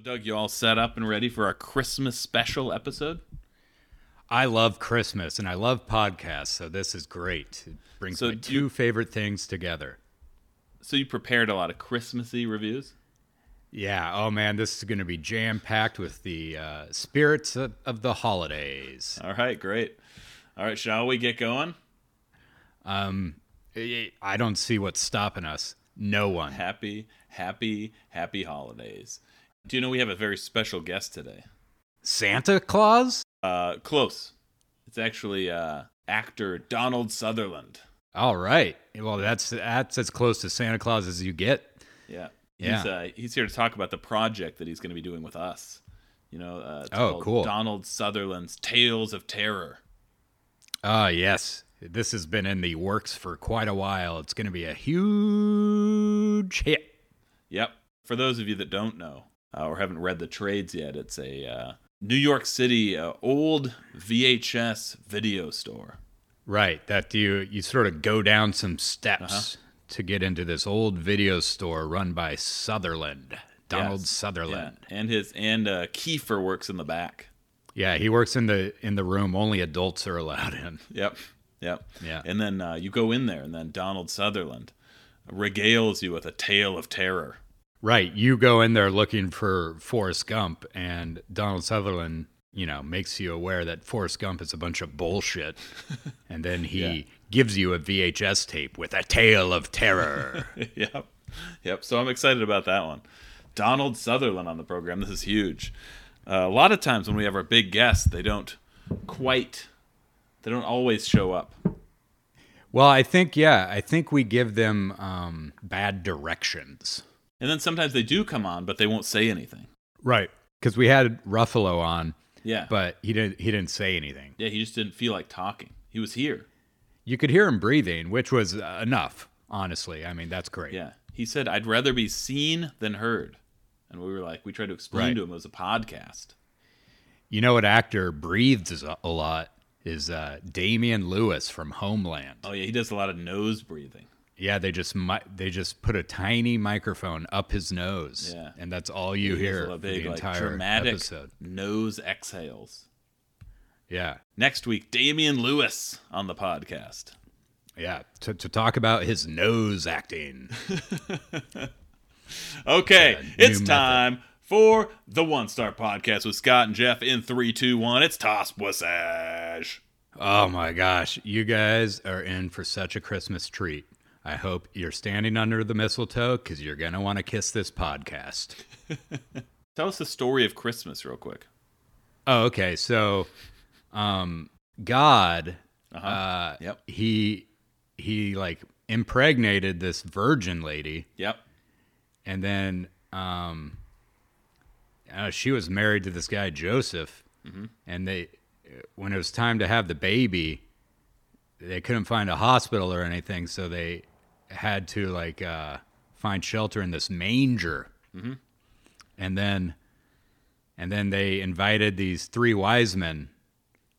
So, Doug, you all set up and ready for our Christmas special episode? I love Christmas and I love podcasts, so this is great. It brings So my two you- favorite things together. So, you prepared a lot of Christmassy reviews? Yeah. Oh man, this is going to be jam packed with the uh, spirits of, of the holidays. All right, great. All right, shall we get going? Um, I I don't see what's stopping us. No one. Happy, happy, happy holidays. Do you know we have a very special guest today? Santa Claus? Uh, close. It's actually uh, actor Donald Sutherland. All right. Well, that's that's as close to Santa Claus as you get. Yeah. Yeah. He's, uh, he's here to talk about the project that he's going to be doing with us. You know, uh, Oh, cool. Donald Sutherland's Tales of Terror. Ah, yes. This has been in the works for quite a while. It's going to be a huge hit. Yep. For those of you that don't know uh, or haven't read the trades yet, it's a uh, New York City uh, old VHS video store. Right, that you you sort of go down some steps Uh-huh. to get into this old video store run by Sutherland, Donald Yes. Sutherland. Yeah. And his and uh, Kiefer works in the back. Yeah. he works in the in the room only adults are allowed in. Yep. Yep. Yeah. And then uh, you go in there, and then Donald Sutherland regales you with a tale of terror. Right, you go in there looking for Forrest Gump, and Donald Sutherland, you know, makes you aware that Forrest Gump is a bunch of bullshit, and then he Yeah. gives you a VHS tape with a tale of terror. yep. Yep. So I'm excited about that one. Donald Sutherland on the program. This is huge. Uh, a lot of times when we have our big guests, they don't quite, they don't always show up. well, I think yeah, I think we give them um, bad directions. And then sometimes they do come on, but they won't say anything. Right. Because we had Ruffalo on, Yeah. but he didn't he didn't say anything. yeah, he just didn't feel like talking. He was here. You could hear him breathing, which was uh, enough. Honestly, I mean that's great. Yeah. He said, I'd rather be seen than heard. And we were like, we tried to explain Right. to him it was a podcast. You know what actor breathes a, a lot is uh, Damian Lewis from Homeland. Oh, yeah. He does a lot of nose breathing. Yeah, they just mi- they just put a tiny microphone up his nose, Yeah. and that's all you He hear a big, the like, entire dramatic episode. nose exhales. Yeah, Next week, Damian Lewis on the podcast. yeah. To, to talk about his nose acting. Okay, Yeah, it's method. time for the One Star Podcast with Scott and Jeff in three, two, one. It's Toss Passage. Oh my gosh, you guys are in for such a Christmas treat. I hope you're standing under the mistletoe because you're going to want to kiss this podcast. Tell us the story of Christmas, real quick. Oh, okay. So, um, God, Uh-huh. uh, Yep. he, he like impregnated this virgin lady Yep. and then, um, uh, she was married to this guy, Joseph, and they, when it was time to have the baby, they couldn't find a hospital or anything, so they had to like uh, find shelter in this manger. And then, and then they invited these three wise men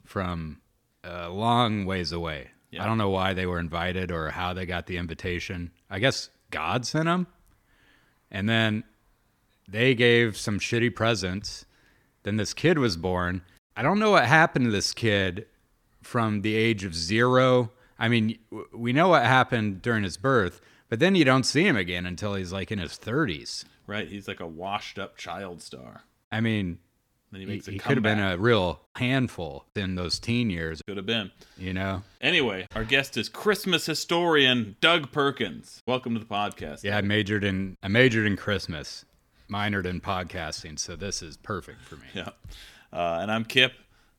from a long ways away. Yeah. I don't know why they were invited or how they got the invitation. I guess God sent them. And then they gave some shitty presents. Then this kid was born. I don't know what happened to this kid from the age of zero. I mean, we know what happened during his birth, but then you don't see him again until he's like in his 30s. Right. He's like a washed up child star. I mean, Then he he, makes a he could have been a real handful in those teen years, Could have been. you know? Anyway, our guest is Christmas historian Doug Perkins. Welcome to the podcast. Yeah, I majored in I majored in Christmas, minored in podcasting, so this is perfect for me. Yeah. Uh, and I'm Kip.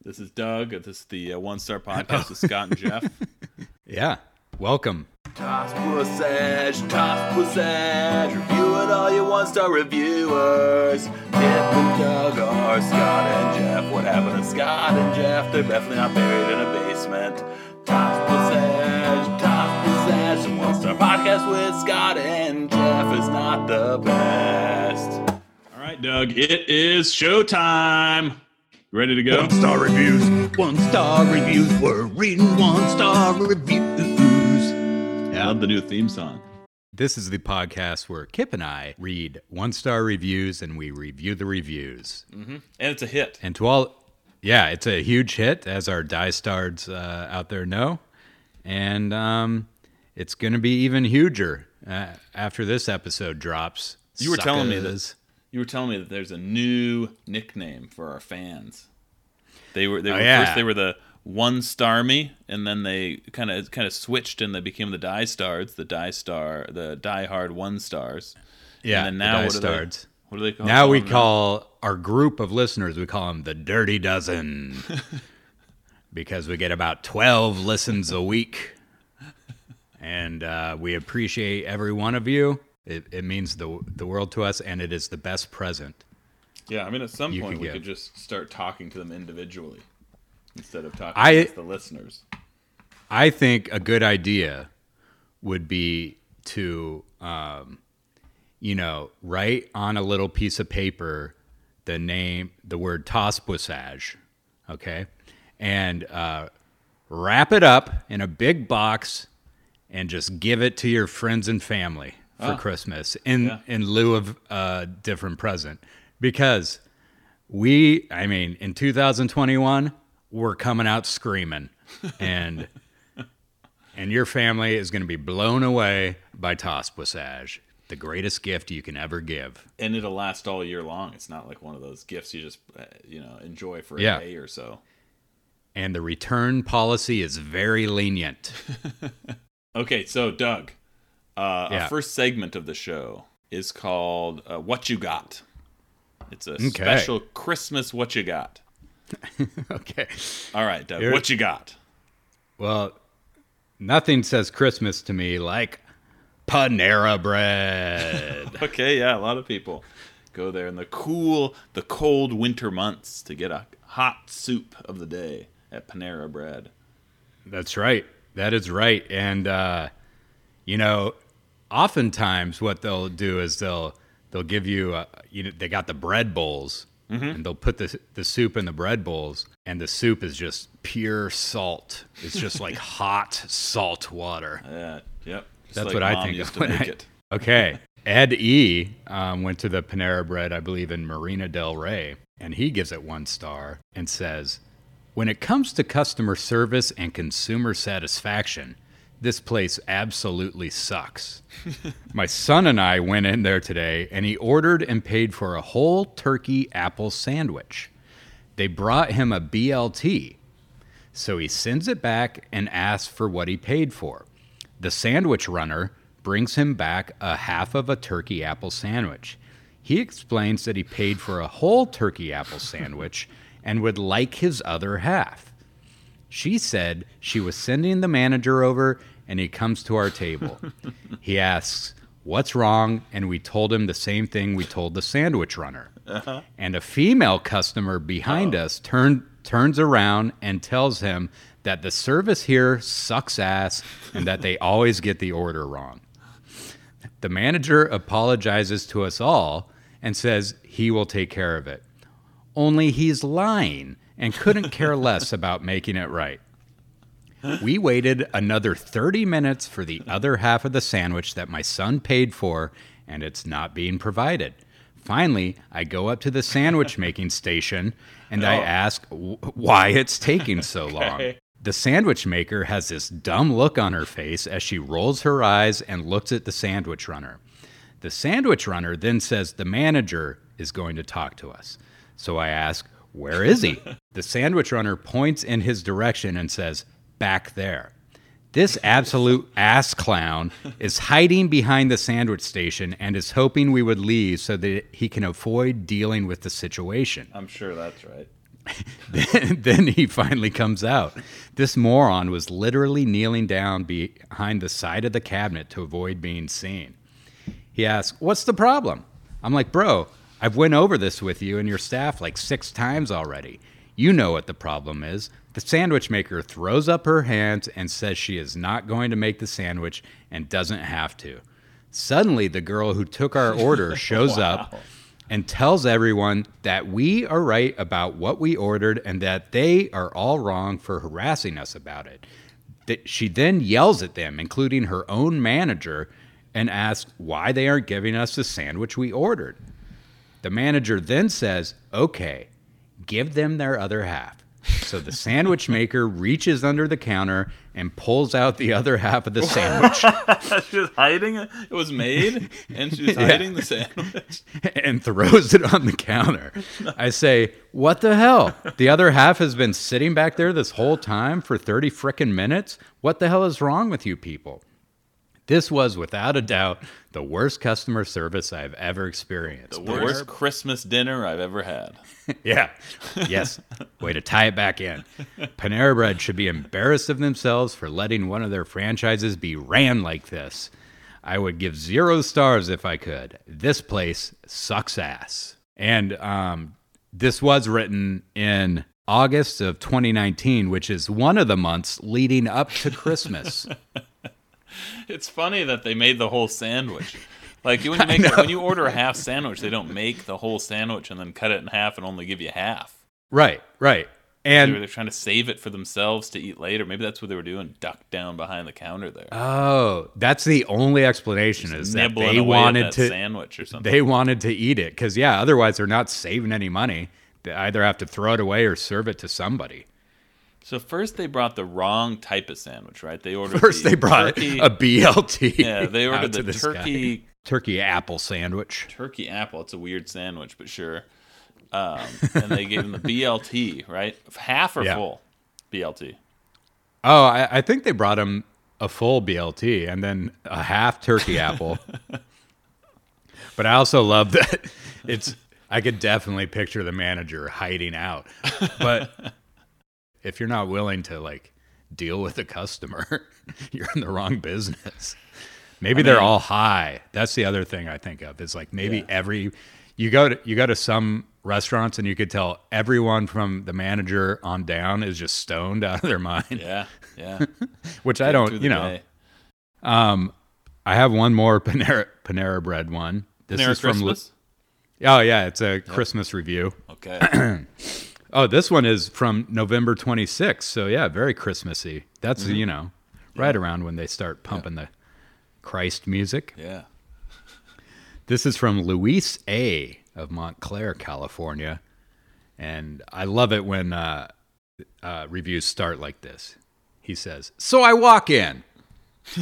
This is Doug. This is the uh, One Star Podcast with Scott and Jeff. Yeah. Welcome. Toss Passage, Toss Passage, reviewing all your one star reviewers. Kip and Doug are Scott and Jeff. What happened to Scott and Jeff? They're definitely not buried in a basement. Toss Passage, Toss Passage, the one star podcast with Scott and Jeff is not the best. All right, Doug, it is showtime. Ready to go? One star reviews. One star reviews. We're reading one star reviews. I love the new theme song. This is the podcast where Kip and I read one star reviews and we review the reviews. And it's a hit. And to all, yeah, it's a huge hit, as our die stars uh, out there know. And um, it's going to be even huger uh, after this episode drops. You were telling me this. You were telling me that there's a new nickname for our fans. They were they Oh, were yeah. first they were the one star me, and then they kind of kind of switched and they became the die stars, the die star, the die hard one stars. Yeah, and then the die what, do they, stars. what do they call? Now we call our group of listeners, we call them the Dirty Dozen because we get about 12 listens a week. And uh, we appreciate every one of you. It, it means the, the world to us, and it is the best present. Yeah, I mean, at some point we give. could just start talking to them individually instead of talking I- to the listeners. I think a good idea would be to, um, you know, write on a little piece of paper the name, the word Tospussage, okay, and uh, wrap it up in a big box and just give it to your friends and family for Christmas in Yeah. in lieu of a different present because we i mean in 2021 we're coming out screaming and and your family is going to be blown away by Tospussage, the greatest gift you can ever give. And it'll last all year long. It's not like one of those gifts you just uh, you know enjoy for a Yeah. day or so. And the return policy is very lenient. Okay, so Doug, uh, Yeah. our first segment of the show is called uh, "What You Got." It's a Okay. special Christmas "What You Got." okay. All right, Doug, Here- what you got? Well, nothing says Christmas to me like Panera bread. Okay, yeah, a lot of people go there in the cool, the cold winter months to get a hot soup of the day at Panera Bread. That's right. That is right. And uh, you know, oftentimes what they'll do is they'll they'll give you uh, you know they got the bread bowls and they'll put the the soup in the bread bowls and the soup is just pure salt. It's just like hot salt water. Yeah, yep. That's like what I think used of when I- it. Okay. Ed E um, went to the Panera Bread, I believe, in Marina Del Rey, and he gives it one star and says, When it comes to customer service and consumer satisfaction, this place absolutely sucks. My son and I went in there today, and he ordered and paid for a whole turkey apple sandwich. They brought him a BLT, so he sends it back and asks for what he paid for. The sandwich runner brings him back a half of a turkey apple sandwich. He explains that he paid for a whole turkey apple sandwich and would like his other half. She said she was sending the manager over and he comes to our table. he asks, What's wrong? And we told him the same thing we told the sandwich runner. Uh-huh. And a female customer behind us turn, turns around and tells him that the service here sucks ass and that they always get the order wrong. The manager apologizes to us all and says he will take care of it. Only he's lying and couldn't care less about making it right. We waited another 30 minutes for the other half of the sandwich that my son paid for, and it's not being provided. Finally, I go up to the sandwich making station and I Oh. ask w- why it's taking so long. The sandwich maker has this dumb look on her face as she rolls her eyes and looks at the sandwich runner. The sandwich runner then says the manager is going to talk to us. So I ask, Where is he? the sandwich runner points in his direction and says, Back there. This absolute ass clown is hiding behind the sandwich station and is hoping we would leave so that he can avoid dealing with the situation. I'm sure that's right. then he finally comes out. This moron was literally kneeling down behind the side of the cabinet to avoid being seen. He asks, "What's the problem?" I'm like, "Bro, I've went over this with you and your staff like 6 times already. You know what the problem is." The sandwich maker throws up her hands and says she is not going to make the sandwich and doesn't have to. Suddenly, the girl who took our order shows up and tells everyone that we are right about what we ordered and that they are all wrong for harassing us about it. That she then yells at them, including her own manager, and asks why they aren't giving us the sandwich we ordered. The manager then says, Okay, give them their other half. So the sandwich maker reaches under the counter and pulls out the other half of the sandwich she was hiding it. It was made, and she was Yeah. hiding the sandwich. and throws it on the counter. I say, What the hell? The other half has been sitting back there this whole time for 30 frickin' minutes? What the hell is wrong with you people? This was without a doubt the worst customer service I've ever experienced. The worst Christmas dinner I've ever had. Yeah. Yes. Way to tie it back in. Panera Bread should be embarrassed of themselves for letting one of their franchises be ran like this. I would give zero stars if I could. This place sucks ass. And um, this was written in August of 2019, which is one of the months leading up to Christmas. It's funny that they made the whole sandwich. Like when you make when you order a half sandwich, they don't make the whole sandwich and then cut it in half and only give you half. right, right. They were, And they're trying to save it for themselves to eat later. Maybe that's what they were doing, ducked down behind the counter there. oh, that's the only explanation is that they wanted that to sandwich or something. they wanted to eat it because yeah otherwise they're not saving any money they either have to throw it away or serve it to somebody so first they brought the wrong type of sandwich, right? They ordered first the they brought turkey, a blt yeah, they ordered the this guy. turkey turkey apple sandwich turkey apple. It's a weird sandwich, but sure. Um, and they gave him the BLT, right? Half or Yeah. full BLT. oh I, I think they brought him a full blt and then a half turkey apple but i also love that it's i could definitely picture the manager hiding out but if you're not willing to like deal with a customer, you're in the wrong business. Maybe they're mean- all high. That's the other thing I think of. Is like maybe Yeah. every you go to you go to some restaurants and you could tell everyone from the manager on down is just stoned out of their mind. Yeah, yeah. Which I don't, you know. day. Um, I have one more Panera Panera Bread one. This Panera is from Lu- Oh yeah, it's a Christmas review. Okay. Oh, this one is from November 26th. So, yeah, very Christmassy. That's, Mm-hmm. you know, right around when they start pumping the Christ music. yeah. This is from Luis A. of Montclair, California. And I love it when uh, uh, reviews start like this. He says, So I walk in.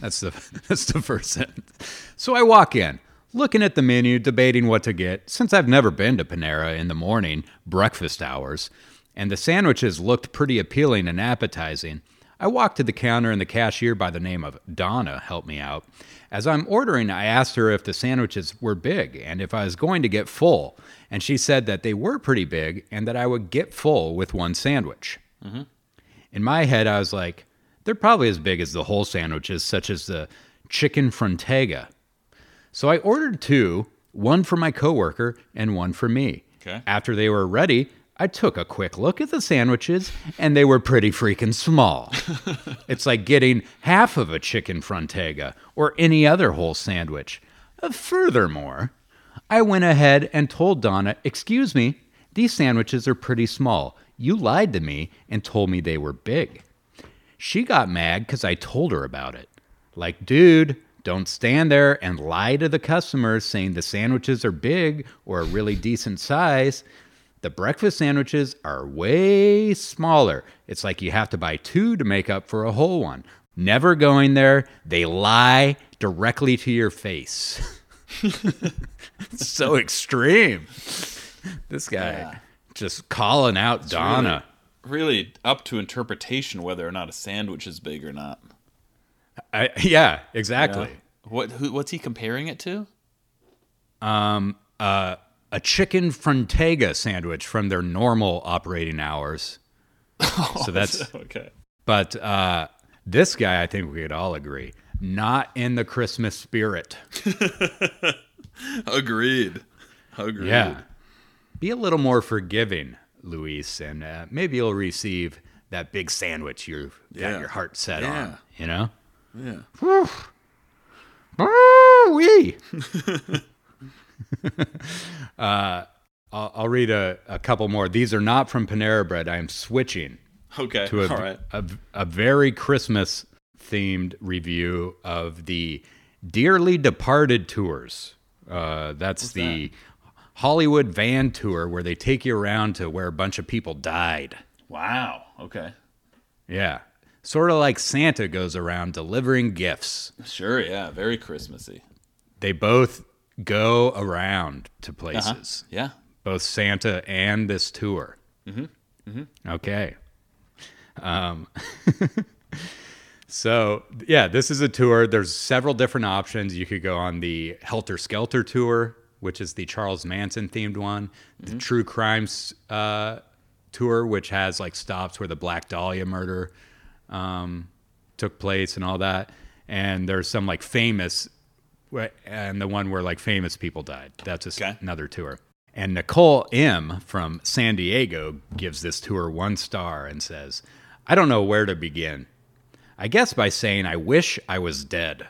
that's, the, that's the first sentence. So I walk in, looking at the menu, debating what to get, since I've never been to Panera in the morning, breakfast hours, and the sandwiches looked pretty appealing and appetizing. I walked to the counter, and the cashier by the name of Donna helped me out. As I'm ordering, I asked her if the sandwiches were big and if I was going to get full, and she said that they were pretty big and that I would get full with one sandwich. Mm-hmm. In my head, I was like, they're probably as big as the whole sandwiches, such as the chicken frontega. So I ordered two, one for my coworker and one for me. Okay. After they were ready, I took a quick look at the sandwiches and they were pretty freaking small. it's like getting half of a chicken frontega or any other whole sandwich. Uh, Furthermore, I went ahead and told Donna, Excuse me, these sandwiches are pretty small. You lied to me and told me they were big. She got mad because I told her about it. Like, dude, don't stand there and lie to the customers saying the sandwiches are big or a really decent size. The breakfast sandwiches are way smaller. It's like you have to buy two to make up for a whole one. Never going there. They lie directly to your face. It's so extreme. This guy Yeah. just calling out Donna. Really up to interpretation whether or not a sandwich is big or not. I, yeah, exactly. What? Who, what's he comparing it to? Um, uh, a chicken frontega sandwich from their normal operating hours. so that's okay. but uh this guy I think we could all agree not in the Christmas spirit. Agreed. Agreed. Yeah. Be a little more forgiving, Luis, and uh, maybe you'll receive that big sandwich you Yeah. got your heart set Yeah. on, you know? Yeah. Wee. uh, I'll, I'll read a, a couple more. These are not from Panera Bread. I am switching Okay. to a, All right. a, a very Christmas themed review of the Dearly Departed tours. Uh, that's the Hollywood van tour where they take you around to where a bunch of people died. Wow. Okay. Yeah. Sort of like Santa goes around delivering gifts. Sure. Yeah. Very Christmassy. They both go around to Uh-huh. places, Yeah. both Santa and this tour. Mm-hmm. Okay. Um, so, yeah, this is a tour. There's several different options. You could go on the Helter Skelter tour, which is the Charles Manson themed one, the True Crimes uh, tour, which has like stops where the Black Dahlia murder um, took place and all that. And there's some like famous, and the one where like famous people died. That's a, Okay. another tour. And Nicole M from San Diego gives this tour one star and says, I don't know where to begin. I guess by saying I wish I was dead.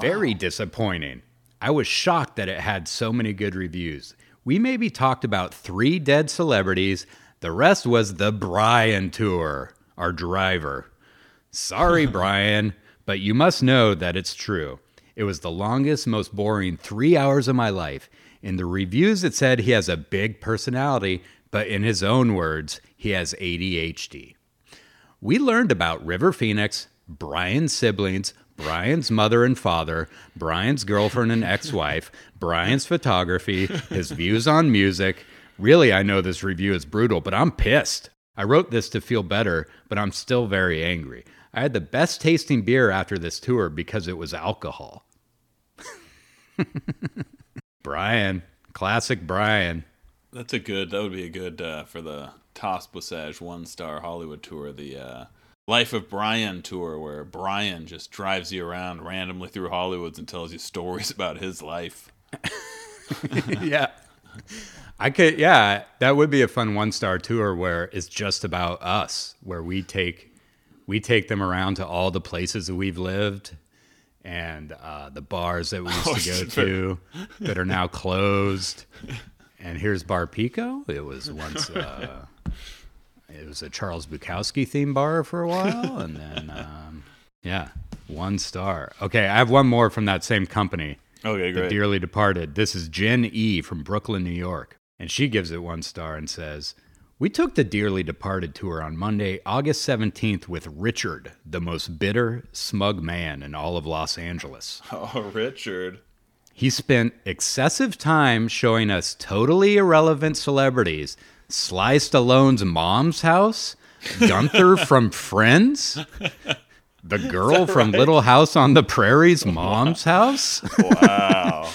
Very disappointing. I was shocked that it had so many good reviews. We maybe talked about three dead celebrities. The rest was the Brian tour, our driver. Sorry, Brian, but you must know that it's true. It was the longest, most boring three hours of my life. In the reviews, it said he has a big personality, but in his own words, he has ADHD. We learned about River Phoenix, Brian's siblings, Brian's mother and father, Brian's girlfriend and ex wife, Brian's photography, his views on music. Really, I know this review is brutal, but I'm pissed. I wrote this to feel better, but I'm still very angry. I had the best tasting beer after this tour because it was alcohol. Brian, classic Brian. That's a good. That would be a good uh, for the Toss Passage one star Hollywood tour. The uh, Life of Brian tour, where Brian just drives you around randomly through Hollywoods and tells you stories about his life. yeah. I could yeah, that would be a fun one star tour where it's just about us, where we take we take them around to all the places that we've lived and uh, the bars that we used Oh, to go to that are now closed. And here's Bar Pico. It was once uh, it was a Charles Bukowski theme bar for a while, and then um, yeah, one star. Okay, I have one more from that same company. Okay, The. Dearly Departed. This is Jen E from Brooklyn, New York. And she gives it one star and says, We took the Dearly Departed tour on Monday, August 17th with Richard, the most bitter, smug man in all of Los Angeles. Oh, Richard. He spent excessive time showing us totally irrelevant celebrities. Sly Stallone's mom's house, Gunther from Friends, the girl from Little House on the Prairie's mom's house. Wow.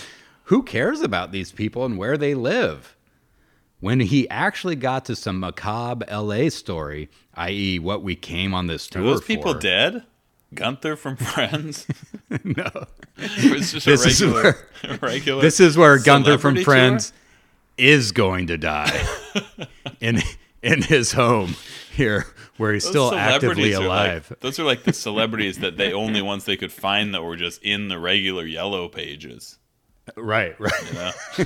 Who cares about these people and where they live? When he actually got to some macabre LA story, i.e., what we came on this tour Are those people for, dead? Gunther from Friends? No. It's just This a is regular, where- regular. This is where Gunther from Friends is going to die in in his home here, where he's Those still actively alive. Like, those are like the celebrities that they only ones they could find that were just in the regular yellow pages. right, right. You know?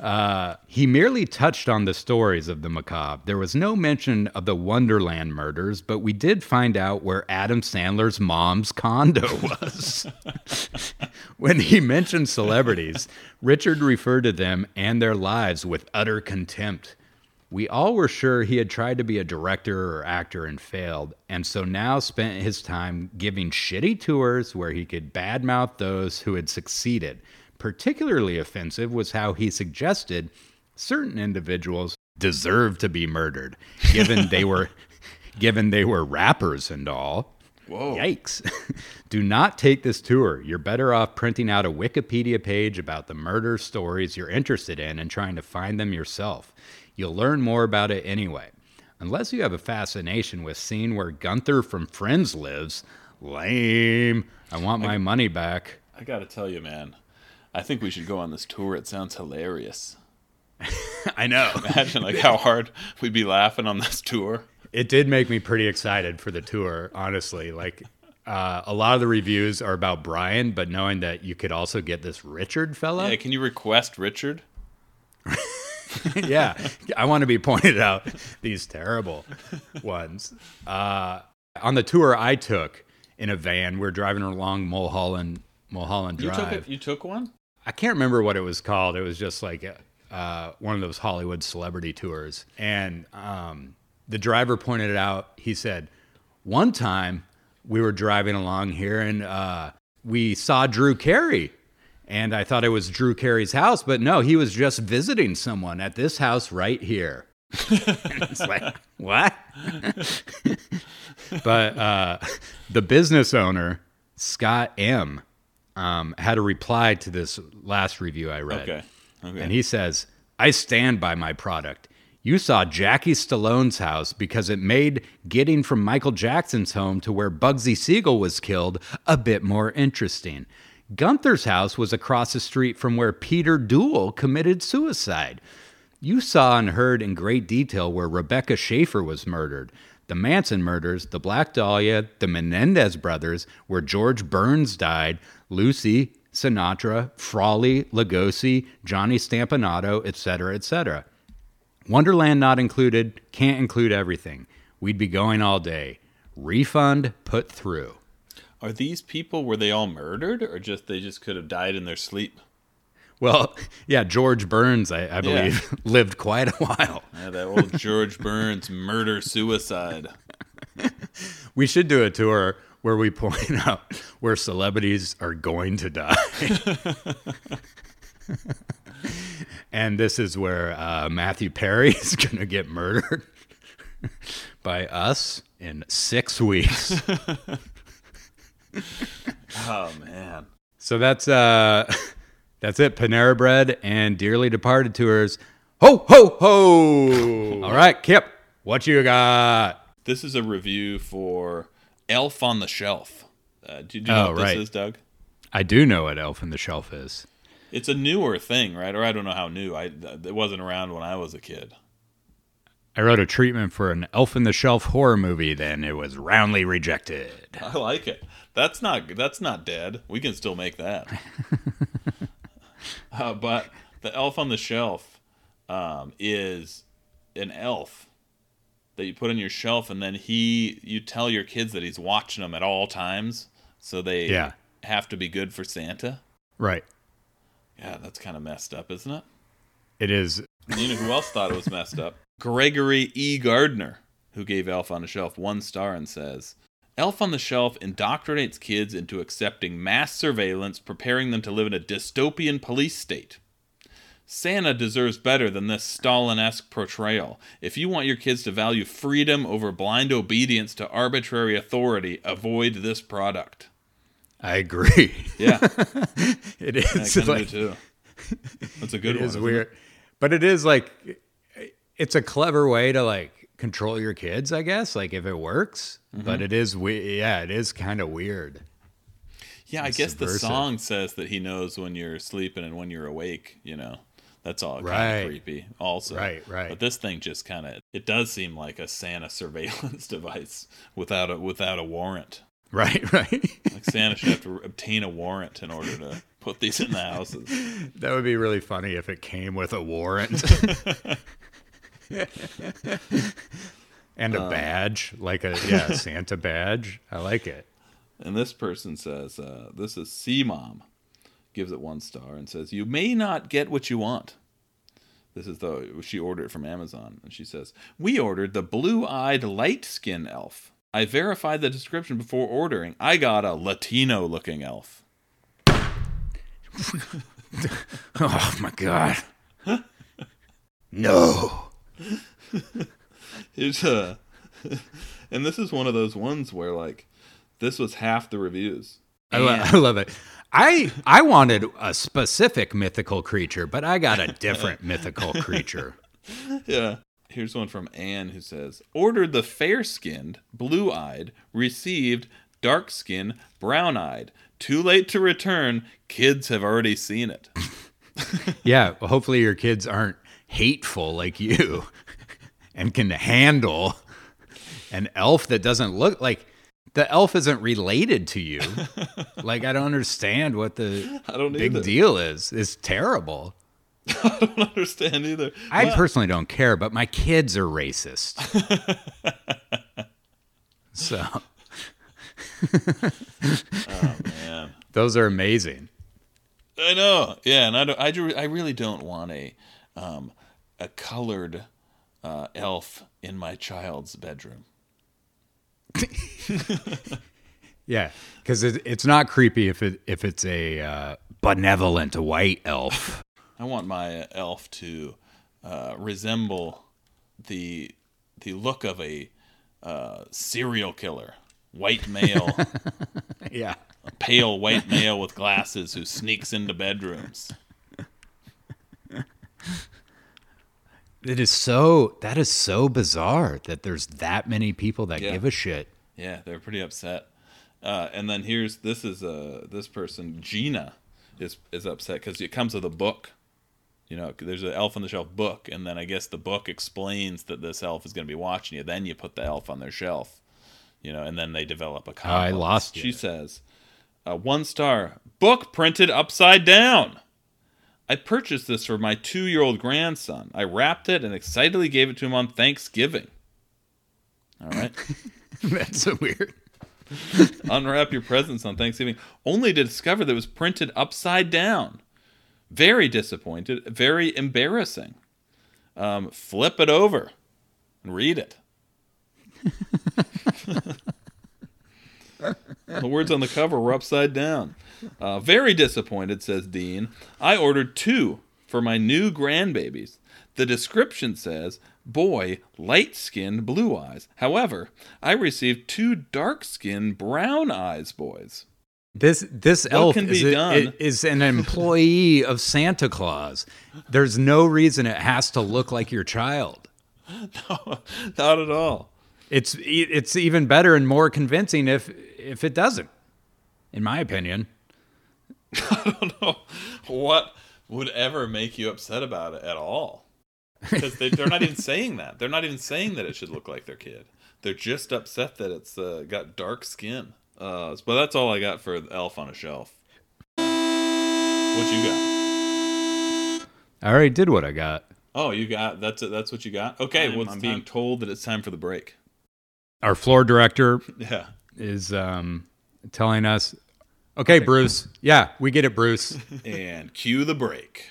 Uh, he merely touched on the stories of the macabre. There was no mention of the Wonderland murders, but we did find out where Adam Sandler's mom's condo was. when he mentioned celebrities, Richard referred to them and their lives with utter contempt. We all were sure he had tried to be a director or actor and failed, and so now spent his time giving shitty tours where he could badmouth those who had succeeded. Particularly offensive was how he suggested certain individuals deserved to be murdered, given they were given they were rappers and all. Whoa. Yikes. Do not take this tour. You're better off printing out a Wikipedia page about the murder stories you're interested in and trying to find them yourself. You'll learn more about it anyway. Unless you have a fascination with seeing where Gunther from Friends lives, lame. I want my money back. I gotta tell you, man. I think we should go on this tour. It sounds hilarious. I know. Imagine like how hard we'd be laughing on this tour. It did make me pretty excited for the tour, honestly. Like, uh, a lot of the reviews are about Brian, but knowing that you could also get this Richard fella. Yeah, can you request Richard? yeah, I want to be pointed out these terrible ones. Uh, On the tour I took in a van, we are driving along Mulholland Mulholland Drive. You took it. You took one. I can't remember what it was called. It was just like uh, one of those Hollywood celebrity tours. And um, the driver pointed it out. He said, One time we were driving along here and uh, we saw Drew Carey. And I thought it was Drew Carey's house, but no, he was just visiting someone at this house right here. it's like, what? but uh, the business owner, Scott M., um, had a reply to this last review I read. Okay. Okay. And he says, I stand by my product. You saw Jackie Stallone's house because it made getting from Michael Jackson's home to where Bugsy Siegel was killed a bit more interesting. Gunther's house was across the street from where Peter Duel committed suicide. You saw and heard in great detail where Rebecca Schaeffer was murdered. The Manson murders, the Black Dahlia, the Menendez brothers, where George Burns died, Lucy, Sinatra, Frawley, Lugosi, Johnny Stompanato, etc., etc. Wonderland not included, can't include everything. We'd be going all day. Refund put through. Are these people were they all murdered or just they just could have died in their sleep? Well, yeah, George Burns, I, I believe, lived quite a while. Yeah, that old George Burns murder suicide. We should do a tour where we point out where celebrities are going to die. and this is where uh, Matthew Perry is going to get murdered by us in six weeks. Oh man. So that's uh, that's it. Panera Bread and Dearly Departed tours. Ho ho ho! All right, Kip, what you got? This is a review for Elf on the Shelf. Uh, do, do you know Oh, what this is, Doug? I do know what Elf on the Shelf is. It's a newer thing, right? Or I don't know how new. I it wasn't around when I was a kid. I wrote a treatment for an Elf in the Shelf horror movie, then it was roundly rejected. I like it. That's not that's not dead. We can still make that. uh, but the elf on the shelf um, is an elf that you put on your shelf, and then he you tell your kids that he's watching them at all times, so they Yeah. have to be good for Santa. Right. Yeah, that's kind of messed up, isn't it? It is. You know who else thought it was messed up? Gregory E. Gardner, who gave Elf on the Shelf one star and says, Elf on the Shelf indoctrinates kids into accepting mass surveillance, preparing them to live in a dystopian police state. Santa deserves better than this Stalin esque portrayal. If you want your kids to value freedom over blind obedience to arbitrary authority, avoid this product. I agree. Yeah, it is. I is like do too. That's a good it one. is isn't weird, but it is like it's a clever way to like control your kids, I guess. Like if it works, Mm-hmm. but it is we yeah, it is kind of weird. Yeah, I It's guess the song says that he knows when you're sleeping and when you're awake, you know. That's all kind of creepy also. Right, right. But this thing just kind of it does seem like a Santa surveillance device without a without a warrant. Right, right. Like Santa should have to obtain a warrant in order to put these in the houses. that would be really funny if it came with a warrant. And Uh. a badge, like a yeah, Santa badge. I like it. And this person says, uh, this is C Mom, gives it one star and says, You may not get what you want. This is the she ordered it from Amazon, and she says, We ordered the blue eyed light skin elf. I verified the description before ordering. I got a Latino looking elf. Oh my god. no. Here's uh, a and this is one of those ones where like this was half the reviews. I, lo- I love it. I I wanted a specific mythical creature, but I got a different mythical creature. Yeah. Here's one from Anne who says, Ordered the fair skinned, blue eyed, received dark skinned, brown eyed. Too late to return. Kids have already seen it. Yeah, well, hopefully your kids aren't hateful like you and can handle an elf that doesn't look like the elf isn't related to you. like I don't understand what the I don't big either. deal is. It's terrible. I don't understand either. I personally don't care, but my kids are racist. so oh man. Those are amazing. I know. Yeah, and I don't, I, do- I really don't want a um, a colored uh, elf in my child's bedroom. Yeah, because it, it's not creepy if it if it's a uh, benevolent white elf. I want my elf to uh, resemble the the look of a uh, serial killer, white male, yeah. a pale white male with glasses who sneaks into bedrooms. It is so that is so bizarre that there's that many people that Yeah. give a shit. Yeah, they're pretty upset. Uh, and then here's this is uh, this person Gina is is upset because it comes with a book. You know, there's an Elf on the Shelf book, and then I guess the book explains that this elf is going to be watching you. Then you put the elf on their shelf, you know, and then they develop a. I complex. lost you. She says, uh, "One star book printed upside down." I purchased this for my two-year-old grandson. I wrapped it and excitedly gave it to him on Thanksgiving. All right. That's so weird. unwrap your presents on Thanksgiving, only to discover that it was printed upside down. Very disappointed, very embarrassing. Um, flip it over and read it. the words on the cover were upside down. Uh, very disappointed, says Dean. I ordered two for my new grandbabies. The description says, boy, light skinned blue eyes. However, I received two dark skinned brown eyes boys. This this elf is, a- is an employee of Santa Claus. There's no reason it has to look like your child. No, Not at all. It's it's even better and more convincing if if it doesn't, in my opinion. I don't know what would ever make you upset about it at all. Because they, they're not even saying that. They're not even saying that it should look like their kid. They're just upset that it's uh, got dark skin. Uh, but that's all I got for Elf on a Shelf. What you got? I already did what I got. Oh, you got that's it. That's what you got. Okay, I'm- well, I'm being told that it's time for the break. Our floor director Yeah. Is um, telling us, "Okay, Bruce. Yeah, we get it, Bruce. and cue the break.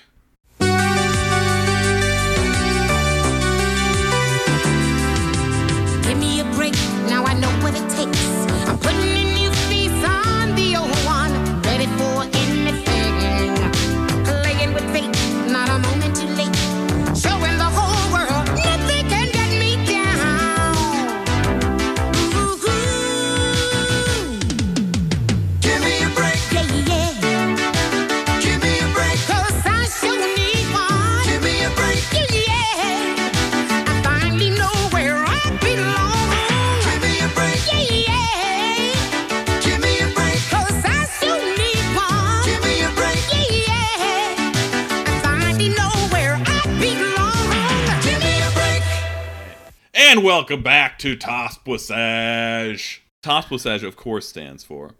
And welcome back to Tospussage. Tospussage, of course, stands for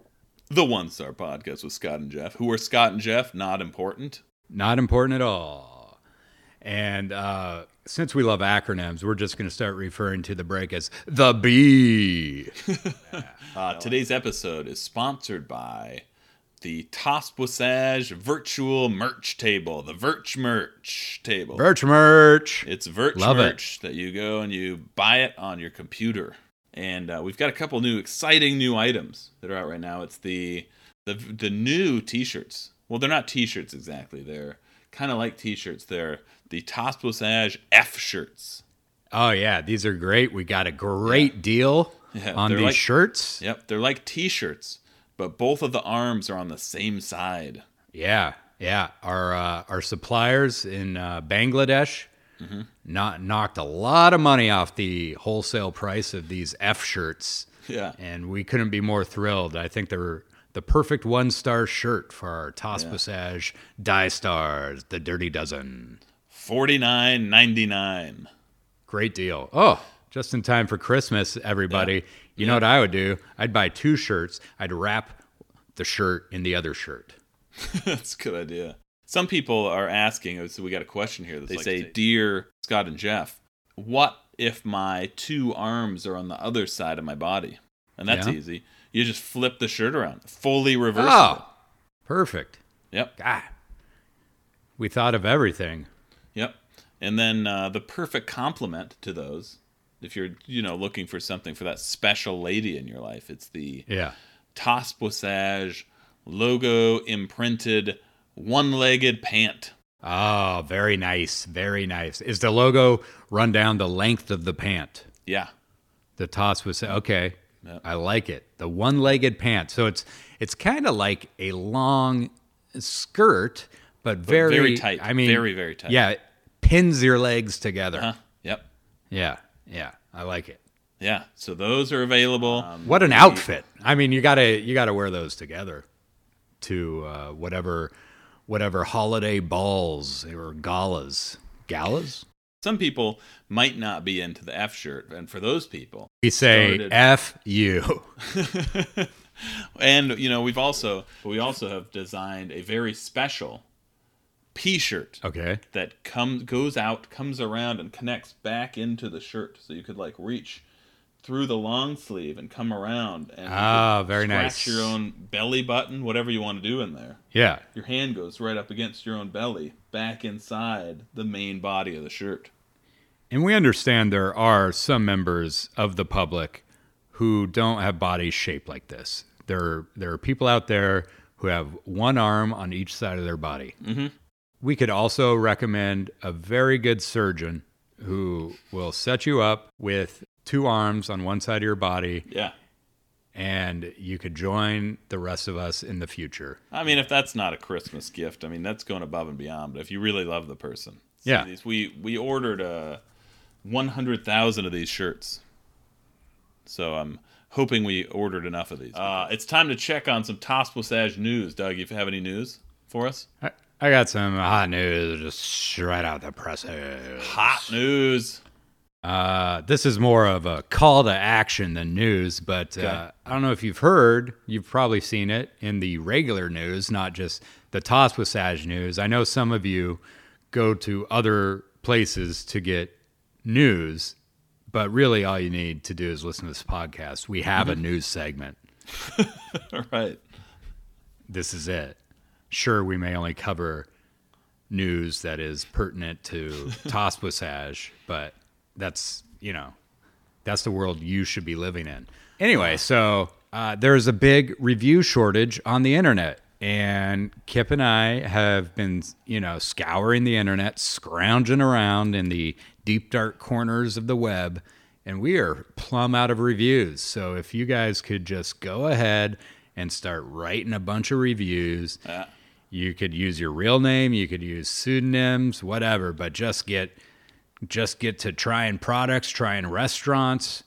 the One Star Podcast with Scott and Jeff. Who are Scott and Jeff? Not important. Not important at all." And uh, since we love acronyms, we're just going to start referring to the break as the B. Uh, today's episode is sponsored by the Tospussage Virtual Merch Table, the Virch Merch Table. Birch merch. It's Virch Love it. merch that you go and you buy it on your computer. And uh, we've got a couple new exciting new items that are out right now. It's the the the new t-shirts. Well, they're not t-shirts exactly. They're kind of like t-shirts. They're the Tosposage F shirts. Oh yeah, these are great. We got a great deal Yeah, on these like- shirts. Yep, they're like t-shirts, but both of the arms are on the same side. Yeah, yeah. Our uh, our suppliers in uh, Bangladesh Mm-hmm. not knocked a lot of money off the wholesale price of these F shirts, Yeah. and we couldn't be more thrilled. I think they're the perfect one star shirt for our Toss Passage Die Stars, the Dirty Dozen. Forty nine ninety nine. Great deal. Oh, just in time for Christmas, everybody. Yeah. You know what I would do? I'd buy two shirts. I'd wrap the shirt in the other shirt. That's a good idea. Some people are asking, so we got a question here. They say, Dear Scott and Jeff, what if my two arms are on the other side of my body? And that's Yeah. easy. You just flip the shirt around, fully reversible. Oh, perfect. Yep. God, we thought of everything. Yep. And then uh, the perfect complement to those, if you're you know looking for something for that special lady in your life, it's the Yeah. Tas logo imprinted one-legged pant. Oh, very nice. Very nice. Is the logo run down the length of the pant? Yeah. The toss was okay. Yep. I like it. The one-legged pant. So it's it's kind of like a long skirt, but very very tight. I mean, Very, very tight. Yeah, it pins your legs together. Huh? Yep. Yeah, yeah. I like it. Yeah. So those are available. Um, What an outfit! I mean, you gotta you gotta wear those together to uh, whatever whatever holiday balls or galas. Galas? some people might not be into the F shirt, and for those people, We say Started- F you. and you know we've also we also have designed a very special P shirt Okay. that comes goes out, comes around, and connects back into the shirt, so you could like reach through the long sleeve and come around and Ah, very scratch nice. your own belly button, whatever you want to do in there. Yeah. Your hand goes right up against your own belly, back inside the main body of the shirt. And we understand there are some members of the public who don't have bodies shaped like this. There, there are people out there who have one arm on each side of their body. Mm-hmm. We could also recommend a very good surgeon who will set you up with two arms on one side of your body, Yeah. and you could join the rest of us in the future. I mean, if that's not a Christmas gift, I mean that's going above and beyond. But if you really love the person, Yeah. these, we we ordered uh, one hundred thousand of these shirts, so I'm hoping we ordered enough of these. Uh, it's time to check on some Toss Passage news. Doug, If you have any news for us? I, I got some hot news just right out the presses. Hot news. Uh, this is more of a call to action than news, but uh, I don't know if you've heard. You've probably seen it in the regular news, not just the Toss Passage news. I know some of you go to other places to get news, but really all you need to do is listen to this podcast. We have a news segment. All right. This is it. Sure, we may only cover news that is pertinent to Toss Passage, but that's, you know, that's the world you should be living in. Anyway, so uh, there's a big review shortage on the internet. And Kip and I have been, you know, scouring the internet, scrounging around in the deep, dark corners of the web, and we are plumb out of reviews. So if you guys could just go ahead and start writing a bunch of reviews, Yeah. You could use your real name, you could use pseudonyms, whatever, but just get just get to trying products, trying restaurants.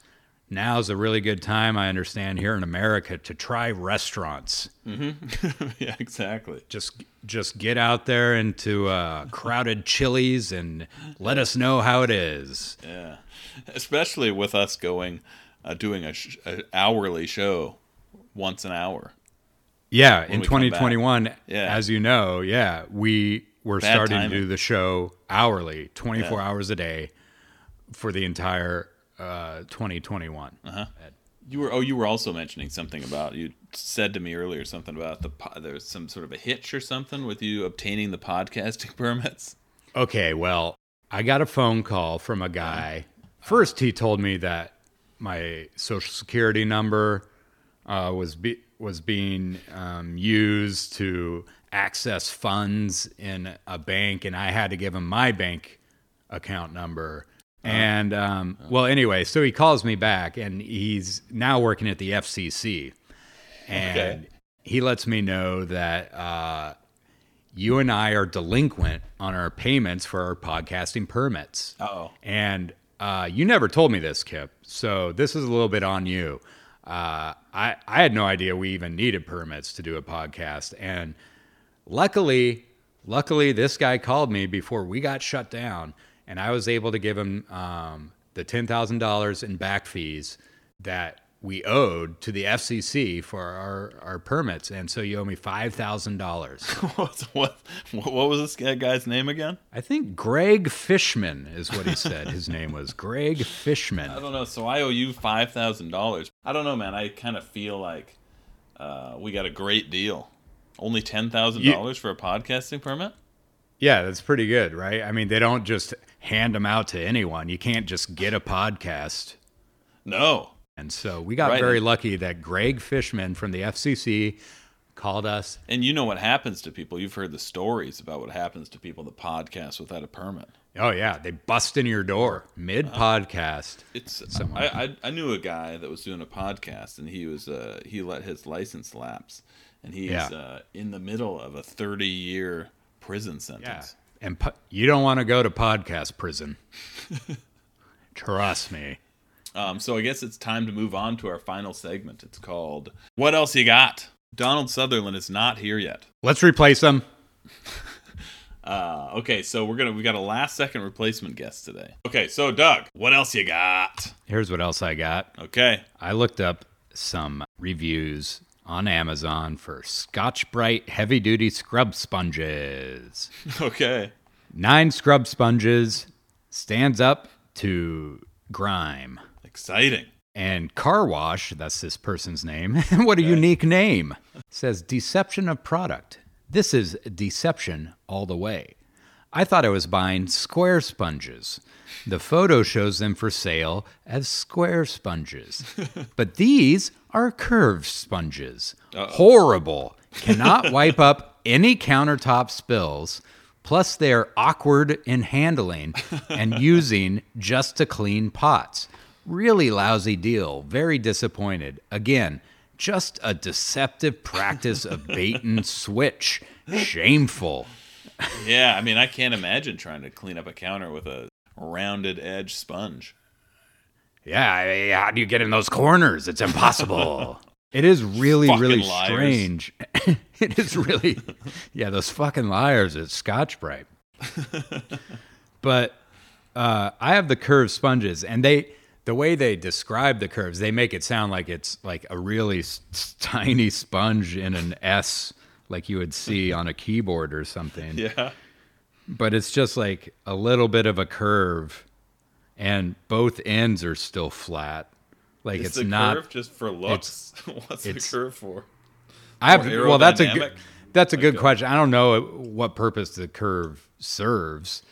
Now's a really good time, I understand, here in America to try restaurants. yeah, exactly. Just just get out there into uh, crowded Chili's and let us know how it is. Yeah, especially with us going, uh, doing a, sh- a hourly show once an hour. Yeah, in we come back. 2021, Yeah. as you know, yeah, we were Bad starting timing. to do the show hourly, 24 Yeah. hours a day for the entire uh, 2021. You were oh, you were also mentioning something about you said to me earlier something about the there's some sort of a hitch or something with you obtaining the podcasting permits. Okay, well, I got a phone call from a guy. First, he told me that my social security number uh, was be- was being um, used to access funds in a bank, and I had to give him my bank account number. And um, well, anyway, so he calls me back, and he's now working at the FCC, and Okay. he lets me know that. Uh, you and I are delinquent on our payments for our podcasting permits. Uh-oh. And uh, you never told me this, Kip. So this is a little bit on you. Uh, I, I had no idea we even needed permits to do a podcast. And luckily, luckily, this guy called me before we got shut down. And I was able to give him um, the $10,000 in back fees that we owed to the FCC for our, our permits, and so you owe me five thousand dollars. what, what what was this guy's name again? I think Greg Fishman is what he said. His name was Greg Fishman. I don't know. So I owe you five thousand dollars. I don't know, man. I kind of feel like uh, we got a great deal. Only ten thousand dollars for a podcasting permit. Yeah, that's pretty good, right? I mean, they don't just hand them out to anyone. You can't just get a podcast. No, And so we got Right. very lucky that Greg Fishman from the FCC called us. and you know what happens to people. You've heard the stories about what happens to people that podcast without a permit. Oh yeah, they bust in your door mid podcast. It's Someone- I, I I knew a guy that was doing a podcast and he was uh he let his license lapse and he's Yeah. uh, in the middle of a 30 year prison Yeah, sentence. and po- you don't want to go to podcast prison. Trust me. Um, so I guess it's time to move on to our final segment. It's called "What Else You Got." Donald Sutherland is not here yet. Let's replace him. Uh, okay, so we're gonna we got a last second replacement guest today. Okay, so Doug, what else you got? Here's what else I got. Okay, I looked up some reviews on Amazon for Scotch Brite heavy duty scrub sponges. okay, Nine scrub sponges stands up to grime. Exciting. And car wash, that's this person's name. what a unique name. Says deception of product. This is deception all the way. I thought I was buying square sponges. The photo shows them for sale as square sponges. but these are curved sponges. Horrible. Cannot wipe up any countertop spills. Plus, they are awkward in handling and using just to clean pots. Really lousy deal. Very disappointed. Again, just a deceptive practice of bait and switch. Shameful. Yeah, I mean, I can't imagine trying to clean up a counter with a rounded edge sponge. Yeah, I- how do you get in those corners? It's impossible. it is really, Fucking really liars. strange. it is really, yeah, those fucking liars at Scotch Brite. but uh, I have the curved sponges, and they, the way they describe the curves, they make it sound like it's like a really s- tiny sponge in an S, like you would see on a keyboard or something. Yeah, but it's just like a little bit of a curve and both ends are still flat. Like is it's the not curve just for looks? What's the curve for? i have well that's a good that's a good a- question. I don't know what purpose the curve serves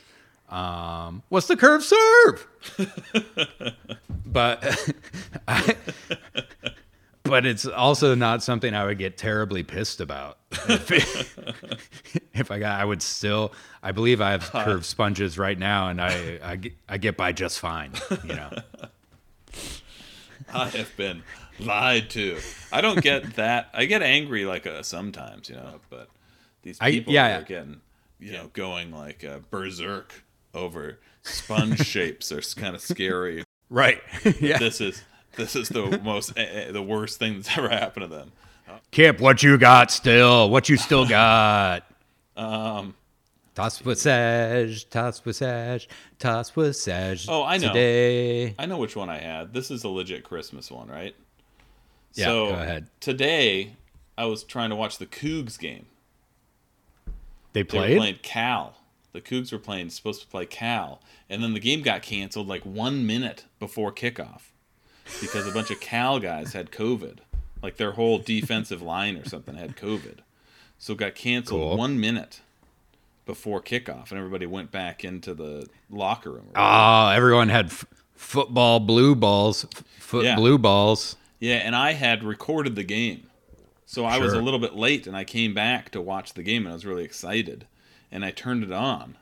um what's the curve serve? But I, but it's also not something i would get terribly pissed about. If, if i got i would still i believe i have curved sponges right now and i i get, I get by just fine you know? I have been lied to. I don't get that. I get angry like uh, sometimes, you know, but these I- people yeah, are getting, you know, going like uh, berserk over sponge shapes are kind of scary. right yeah This is this is the most uh, the worst thing that's ever happened to them. Kip, what you got still? What you still got? Um, toss passage, toss passage, toss passage. Oh, I know. Today, I know which one I had. This is a legit Christmas one, right? Yeah, so go ahead. Today, I was trying to watch the Cougs game. they played? They played. Cal. The Cougs were playing supposed to play Cal, and then the game got canceled like one minute before kickoff because a bunch of Cal guys had COVID. Like their whole defensive line or something had COVID, so it got canceled Cool. one minute before kickoff, and everybody went back into the locker room. Oh, everyone had f- football blue balls, f- foot Yeah. blue balls. Yeah, and I had recorded the game. So I was a little bit late and I came back to watch the game and I was really excited. And I turned it on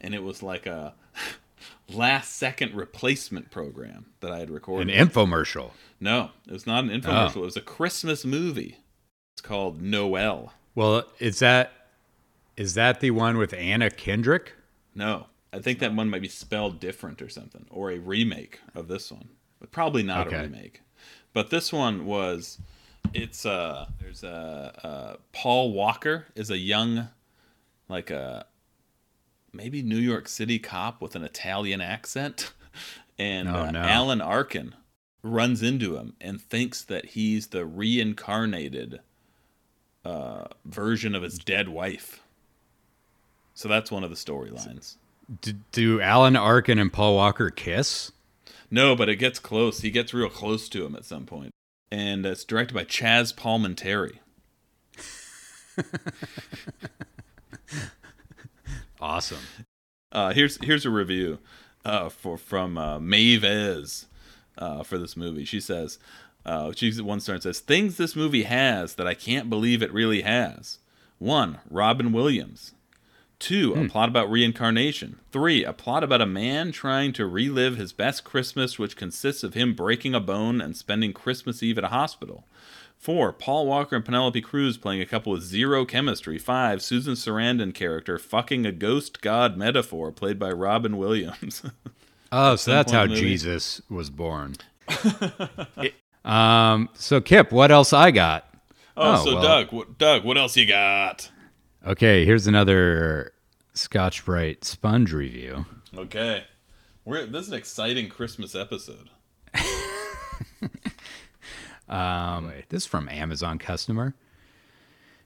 and it was like a last second replacement program that I had recorded. An infomercial. no, it was not an infomercial. Oh. It was a Christmas movie. It's called Noel. Well, is that is that the one with Anna Kendrick? No, I think that one might be spelled different or something, or a remake of this one, but probably not a remake. But this one was, it's uh, there's a uh, Paul Walker is a young, like a maybe New York City cop with an Italian accent, and Oh, uh. Alan Arkin runs into him and thinks that he's the reincarnated uh, version of his dead wife. So that's one of the storylines. D- do Alan Arkin and Paul Walker kiss? No, but it gets close. He gets real close to him at some point. And it's directed by Chazz Palminteri. Awesome. Uh, here's here's a review uh, for from uh, Maeve uh, for this movie. She says, uh, she's one star and says things this movie has that I can't believe it really has. One, Robin Williams. Two, a plot about reincarnation. Three, a plot about a man trying to relive his best Christmas, which consists of him breaking a bone and spending Christmas Eve at a hospital. Four, Paul Walker and Penelope Cruz playing a couple with zero chemistry. Five, Susan Sarandon character fucking a ghost god metaphor played by Robin Williams. Oh, so that's how movie. Jesus was born. um. So Kip, what else I got? oh, Oh, so well. Doug, what, Doug, what else you got? Okay, here's another Scotch Brite sponge review. Okay, we're this is an exciting Christmas episode. Um, this is from Amazon customer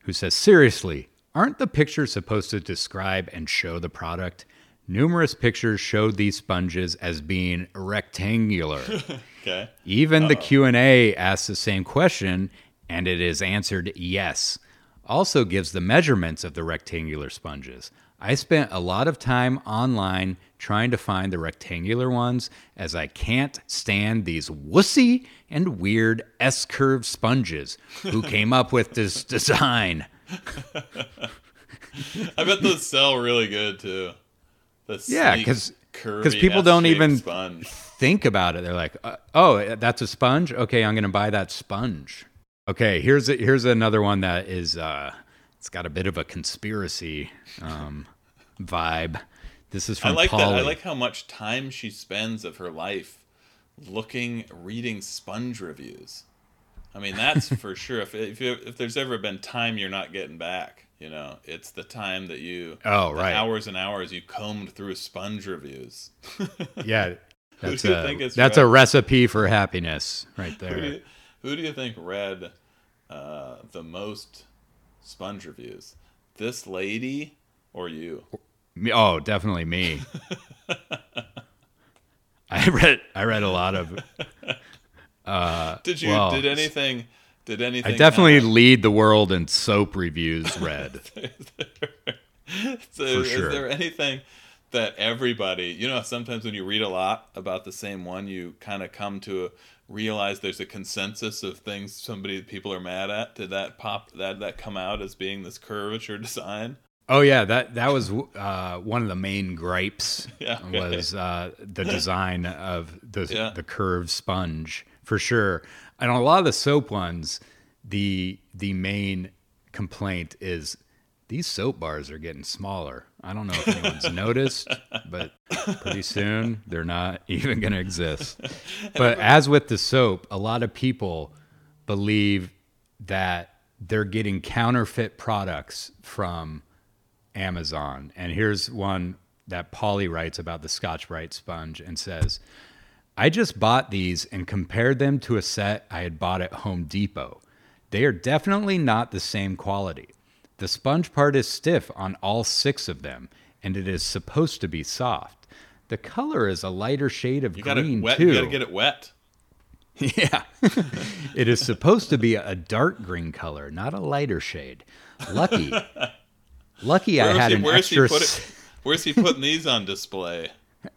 who says, "Seriously, aren't the pictures supposed to describe and show the product? Numerous pictures showed these sponges as being rectangular. Okay, Even the Q&A asks the same question and it is answered yes. Also gives the measurements of the rectangular sponges. I spent a lot of time online trying to find the rectangular ones as I can't stand these wussy and weird S-curve sponges who came up with this design. I bet those sell really good too. The Yeah, sleek, 'cause- curvy 'cause people don't even- sponge. think about it. They're like, uh, "Oh, that's a sponge. Okay, I'm going to buy that sponge." Okay, here's a, here's another one that is uh, it's got a bit of a conspiracy um, vibe. This is from I like that. I like how much time she spends of her life looking, reading sponge reviews. I mean, that's for sure. If if, you, if there's ever been time you're not getting back, you know, it's the time that you Oh, right. hours and hours you combed through sponge reviews. yeah, that's a, that's a recipe for happiness right Who do there. you, who do you think read uh, the most sponge reviews? This lady or you? Me- oh, definitely me. I read I read a lot of. Uh, did you? well, did anything? Did anything? I definitely kinda- lead the world in soap reviews. Read. So For is there anything that everybody, you know, sometimes when you read a lot about the same one, you kind of come to realize there's a consensus of things somebody people are mad at. Did that pop? That that come out as being this curvature design? Oh yeah, that that was uh, one of the main gripes. Yeah, was uh, the design of the Yeah. the curved sponge for sure. And on a lot of the soap ones, the the main complaint is these soap bars are getting smaller. I don't know if anyone's noticed, but pretty soon they're not even going to exist. But as with the soap, a lot of people believe that they're getting counterfeit products from Amazon. And here's one that Polly writes about the Scotch Brite sponge and says, I just bought these and compared them to a set I had bought at Home Depot. They are definitely not the same quality. The sponge part is stiff on all six of them, and it is supposed to be soft. The color is a lighter shade of You green wet. too. You got to get it wet. Yeah. it is supposed to be a dark green color, not a lighter shade. Lucky. Lucky I Where's had he, an where's extra. he put it? Where's he putting these on display?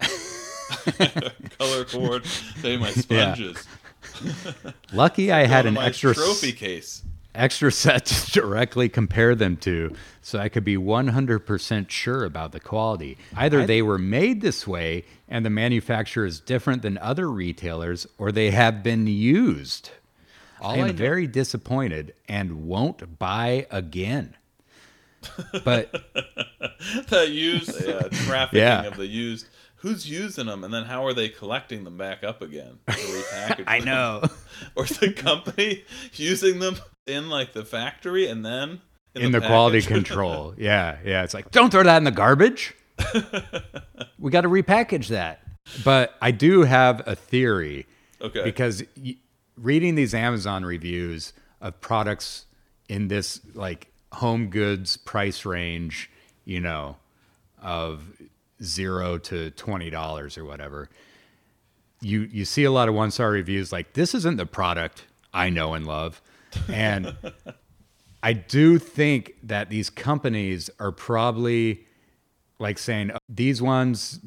Color cord. Say my sponges. Lucky I had an extra trophy case. extra set to directly compare them to so I could be 100% sure about the quality. Either they were made this way and the manufacturer is different than other retailers or they have been used. I am very disappointed and won't buy again. But the used yeah, trafficking Yeah. of the used. Who's using them, and then how are they collecting them back up again? To repackage I them? know. Or the company using them in like the factory and then in the, quality control. Yeah, yeah. It's like, don't throw that in the garbage. we got to repackage that. But I do have a theory Okay. Because y- reading these Amazon reviews of products in this like home goods price range, you know, of zero to twenty dollars or whatever, you you see a lot of one star reviews like this isn't the product I know and love, and I do think that these companies are probably like saying oh, these ones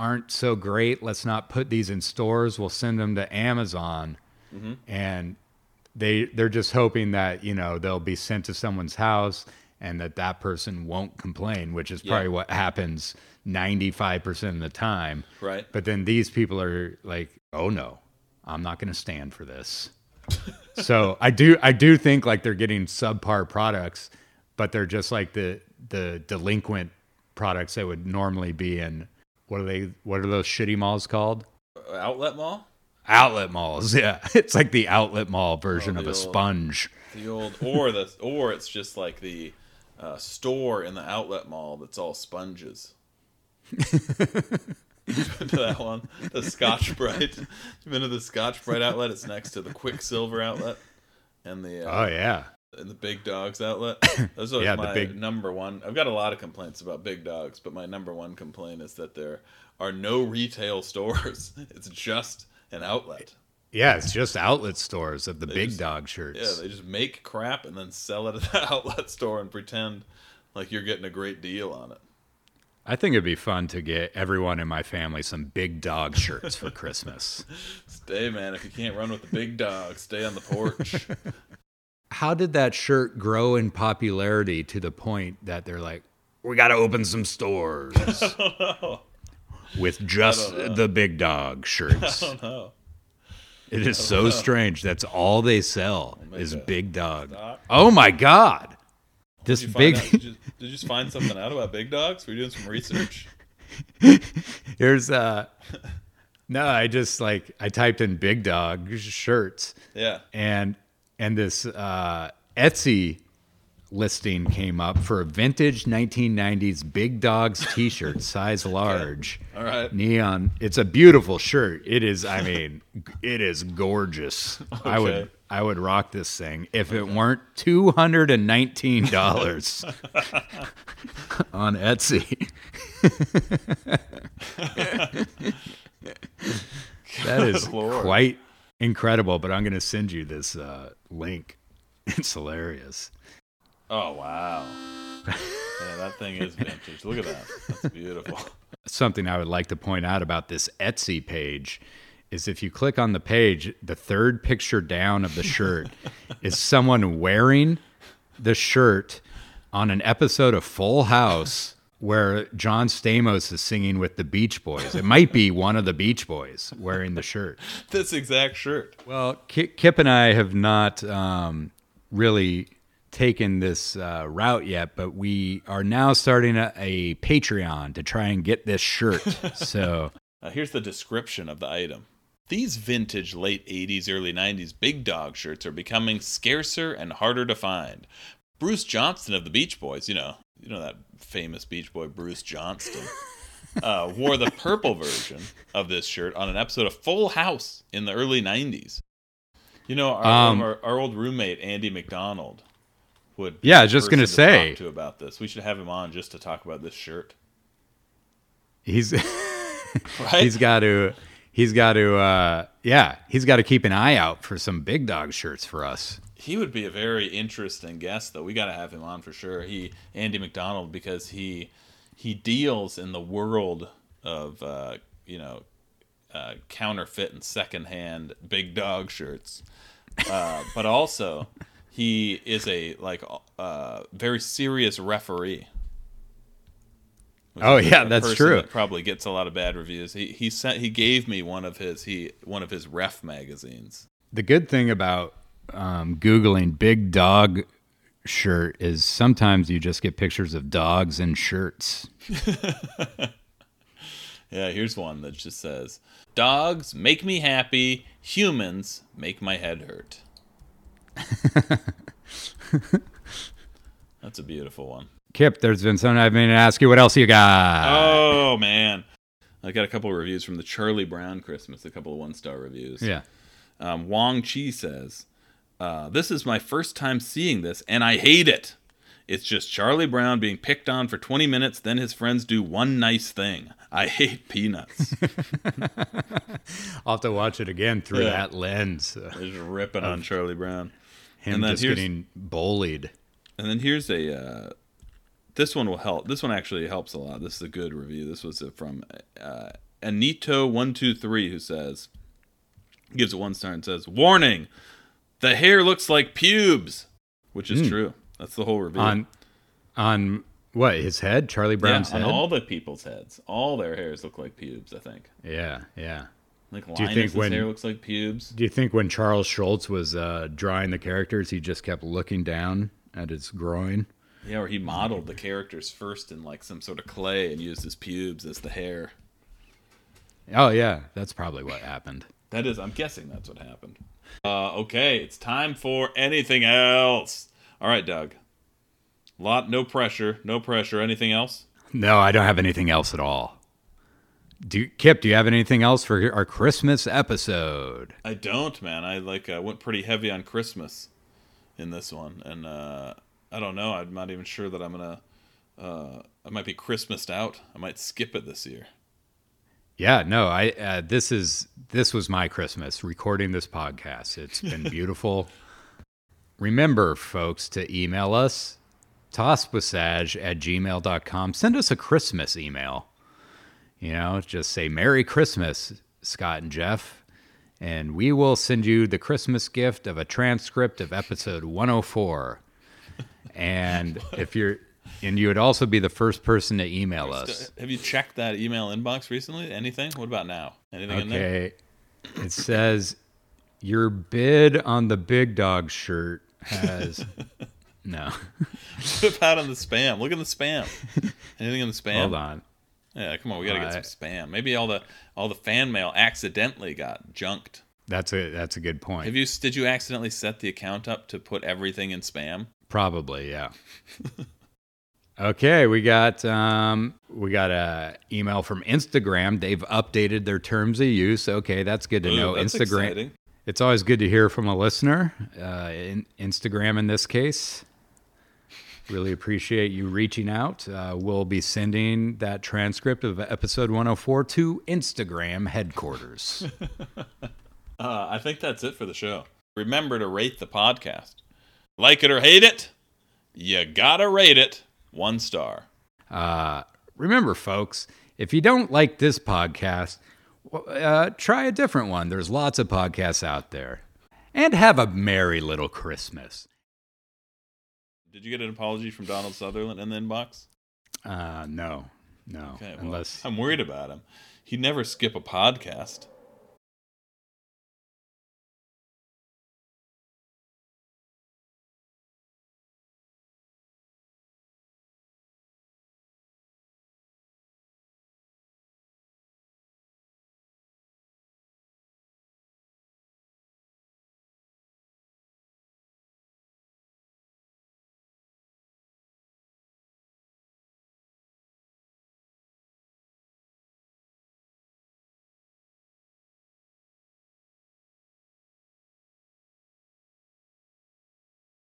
aren't so great. Let's not put these in stores. We'll send them to Amazon, mm-hmm. and they they're just hoping that you know they'll be sent to someone's house and that that person won't complain, which is probably Yeah. what happens ninety five percent of the time. Right. But then these people are like, oh no, I'm not going to stand for this. so I do I do think like they're getting subpar products, but they're just like the the delinquent products that would normally be in what are they what are those shitty malls called? Uh, outlet mall. Outlet malls. Yeah. It's like the outlet mall version Oh, of a old- sponge. The old, or the, or it's just like the uh, store in the outlet mall that's all sponges. That one, the Scotch Brite. You've been to the Scotch Brite outlet. It's next to the Quiksilver outlet, and the uh, Oh yeah. and the Big Dogs outlet. Those are Yeah, my big- number one. I've got a lot of complaints about Big Dogs, but my number one complaint is that there are no retail stores. It's just an outlet. Yeah, it's just outlet stores of the They big just- dog shirts. Yeah, they just make crap and then sell it at the outlet store and pretend like you're getting a great deal on it. I think it'd be fun to get everyone in my family some big dog shirts for Christmas. Stay, man. If you can't run with the big dog, stay on the porch. How did that shirt grow in popularity to the point that they're like, we got to open some stores with just the big dog shirts? oh no. It is so strange. That's all they sell is God. big dog. Stop. Oh my god. This big out, did, you, did you just find something out about big dogs? Were you doing some research? here's uh No, I just like I typed in big dog shirts Yeah. and and this uh Etsy listing came up for a vintage 1990s big dogs t-shirt size large. All right. neon. It's a beautiful shirt. It is i mean it is gorgeous. I would i would rock this thing if it weren't $219 on etsy. That is Lord. quite incredible but i'm going to send you this uh, link. It's hilarious Oh wow. Yeah, that thing is vintage. Look at that. That's beautiful. something I would like to point out about this Etsy page is if you click on the page, the third picture down of the shirt is someone wearing the shirt on an episode of Full House where John Stamos is singing with the Beach Boys. It might be one of the Beach Boys wearing the shirt. this exact shirt. Well, Kip and I have not um, really taken this uh, route yet, but we are now starting a, a Patreon to try and get this shirt. so Uh, here's the description of the item. These vintage late 80s, early 90s big dog shirts are becoming scarcer and harder to find. Bruce Johnston of the Beach Boys, you know, you know that famous Beach Boy Bruce Johnston, uh, wore the purple version of this shirt on an episode of Full House in the early 90s. You know, our, Um, our, our old roommate Andy McDonald would. Yeah, just gonna person say. talk to about this. We should have him on just to talk about this shirt. he's Right? he's got to he's got to uh, yeah he's got to keep an eye out for some big dog shirts for us. He would be a very interesting guest, though. We got to have him on for sure. He Andy McDonald because he he deals in the world of uh, you know uh, counterfeit and secondhand big dog shirts, uh, but also he is a like uh, very serious referee. Oh, yeah, that's true. that Probably gets a lot of bad reviews. He he sent he gave me one of his he one of his ref magazines. The good thing about um, googling big dog shirt is sometimes you just get pictures of dogs in shirts. Yeah, here's one that just says, "Dogs make me happy. Humans make my head hurt." That's a beautiful one. Kip, there's been something I've been to ask you. What else you got? Oh man, I got a couple of reviews from the Charlie Brown Christmas, a couple of one star reviews. Yeah. Um, Wong Chi says, uh, This is my first time seeing this, and I hate it. It's just Charlie Brown being picked on for 20 minutes, then his friends do one nice thing. I hate peanuts. I'll have to watch it again through Yeah. that lens. Just ripping on Charlie Brown. Him And then just getting bullied. And then here's a. Uh, this one will help. This one actually helps a lot. This is a good review. This was uh, from uh, Anito123 who says, gives it one star and says, Warning! The hair looks like pubes! Which is true. That's the whole review. On on what, his head? Charlie yeah, Brown's on head? all the people's heads. All their hairs look like pubes, I think. yeah, yeah. Like Do you think when- hair looks like pubes. Do you think when Charles Schulz was uh, drawing the characters, he just kept looking down at his groin? Yeah, or he modeled the characters first in like some sort of clay and used his pubes as the hair. Oh yeah, that's probably what happened. That is, I'm guessing that's what happened. Uh, okay, it's time for anything else. All right, Doug. Lot, no pressure, no pressure. Anything else? No, I don't have anything else at all. Do Kip? Do you have anything else for our Christmas episode? I don't, man. I like uh, went pretty heavy on Christmas in this one, and uh, I don't know. I'm not even sure that I'm gonna. Uh, I might be Christmased out. I might skip it this year. Yeah, no, I uh, this is this was my Christmas recording this podcast. It's been beautiful. Remember, folks, to email us tosspasage at gmail.com. Send us a Christmas email. You know, just say Merry Christmas, Scott and Jeff, and we will send you the Christmas gift of a transcript of episode 104. And if you're and you would also be the first person to email uh, us. Have you checked that email inbox recently? Anything? What about now? Anything in there? Okay. It says your bid on the big dog shirt has no. What about on the spam? Look in the spam. Anything in the spam? Hold on. Yeah, come on, we gotta get Uh, some spam. Maybe all the all the fan mail accidentally got junked. That's a that's a good point. Have you did you accidentally set the account up to put everything in spam? Probably, yeah. okay, we got um we got a email from Instagram. They've updated their terms of use. Okay, that's good to Ooh, know. Instagram. exciting. It's always good to hear from a listener. Uh, in Instagram in this case. Really appreciate you reaching out. Uh, we'll be sending that transcript of episode 104 to Instagram headquarters. Uh, I think that's it for the show. Remember to rate the podcast. Like it or hate it, you gotta rate it one star. Uh, remember, folks, if you don't like this podcast, uh, try a different one. There's lots of podcasts out there. And have a merry little Christmas. Did you get an apology from Donald Sutherland in the inbox? Uh, no, no. Okay, well, unless I'm worried about him. He'd never skip a podcast.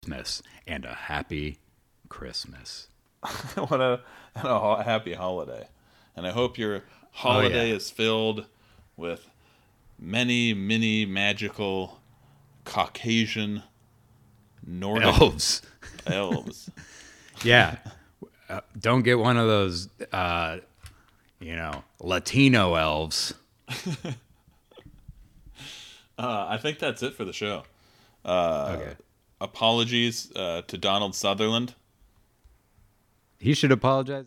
Christmas and a happy Christmas. what a, and a happy holiday. And I hope your holiday yeah. is filled with many, many magical Caucasian Nordic Elves. elves. Yeah. Uh, don't get one of those, uh, you know, Latino elves. Uh, I think that's it for the show. Uh, Okay. Apologies uh, to Donald Sutherland. He should apologize.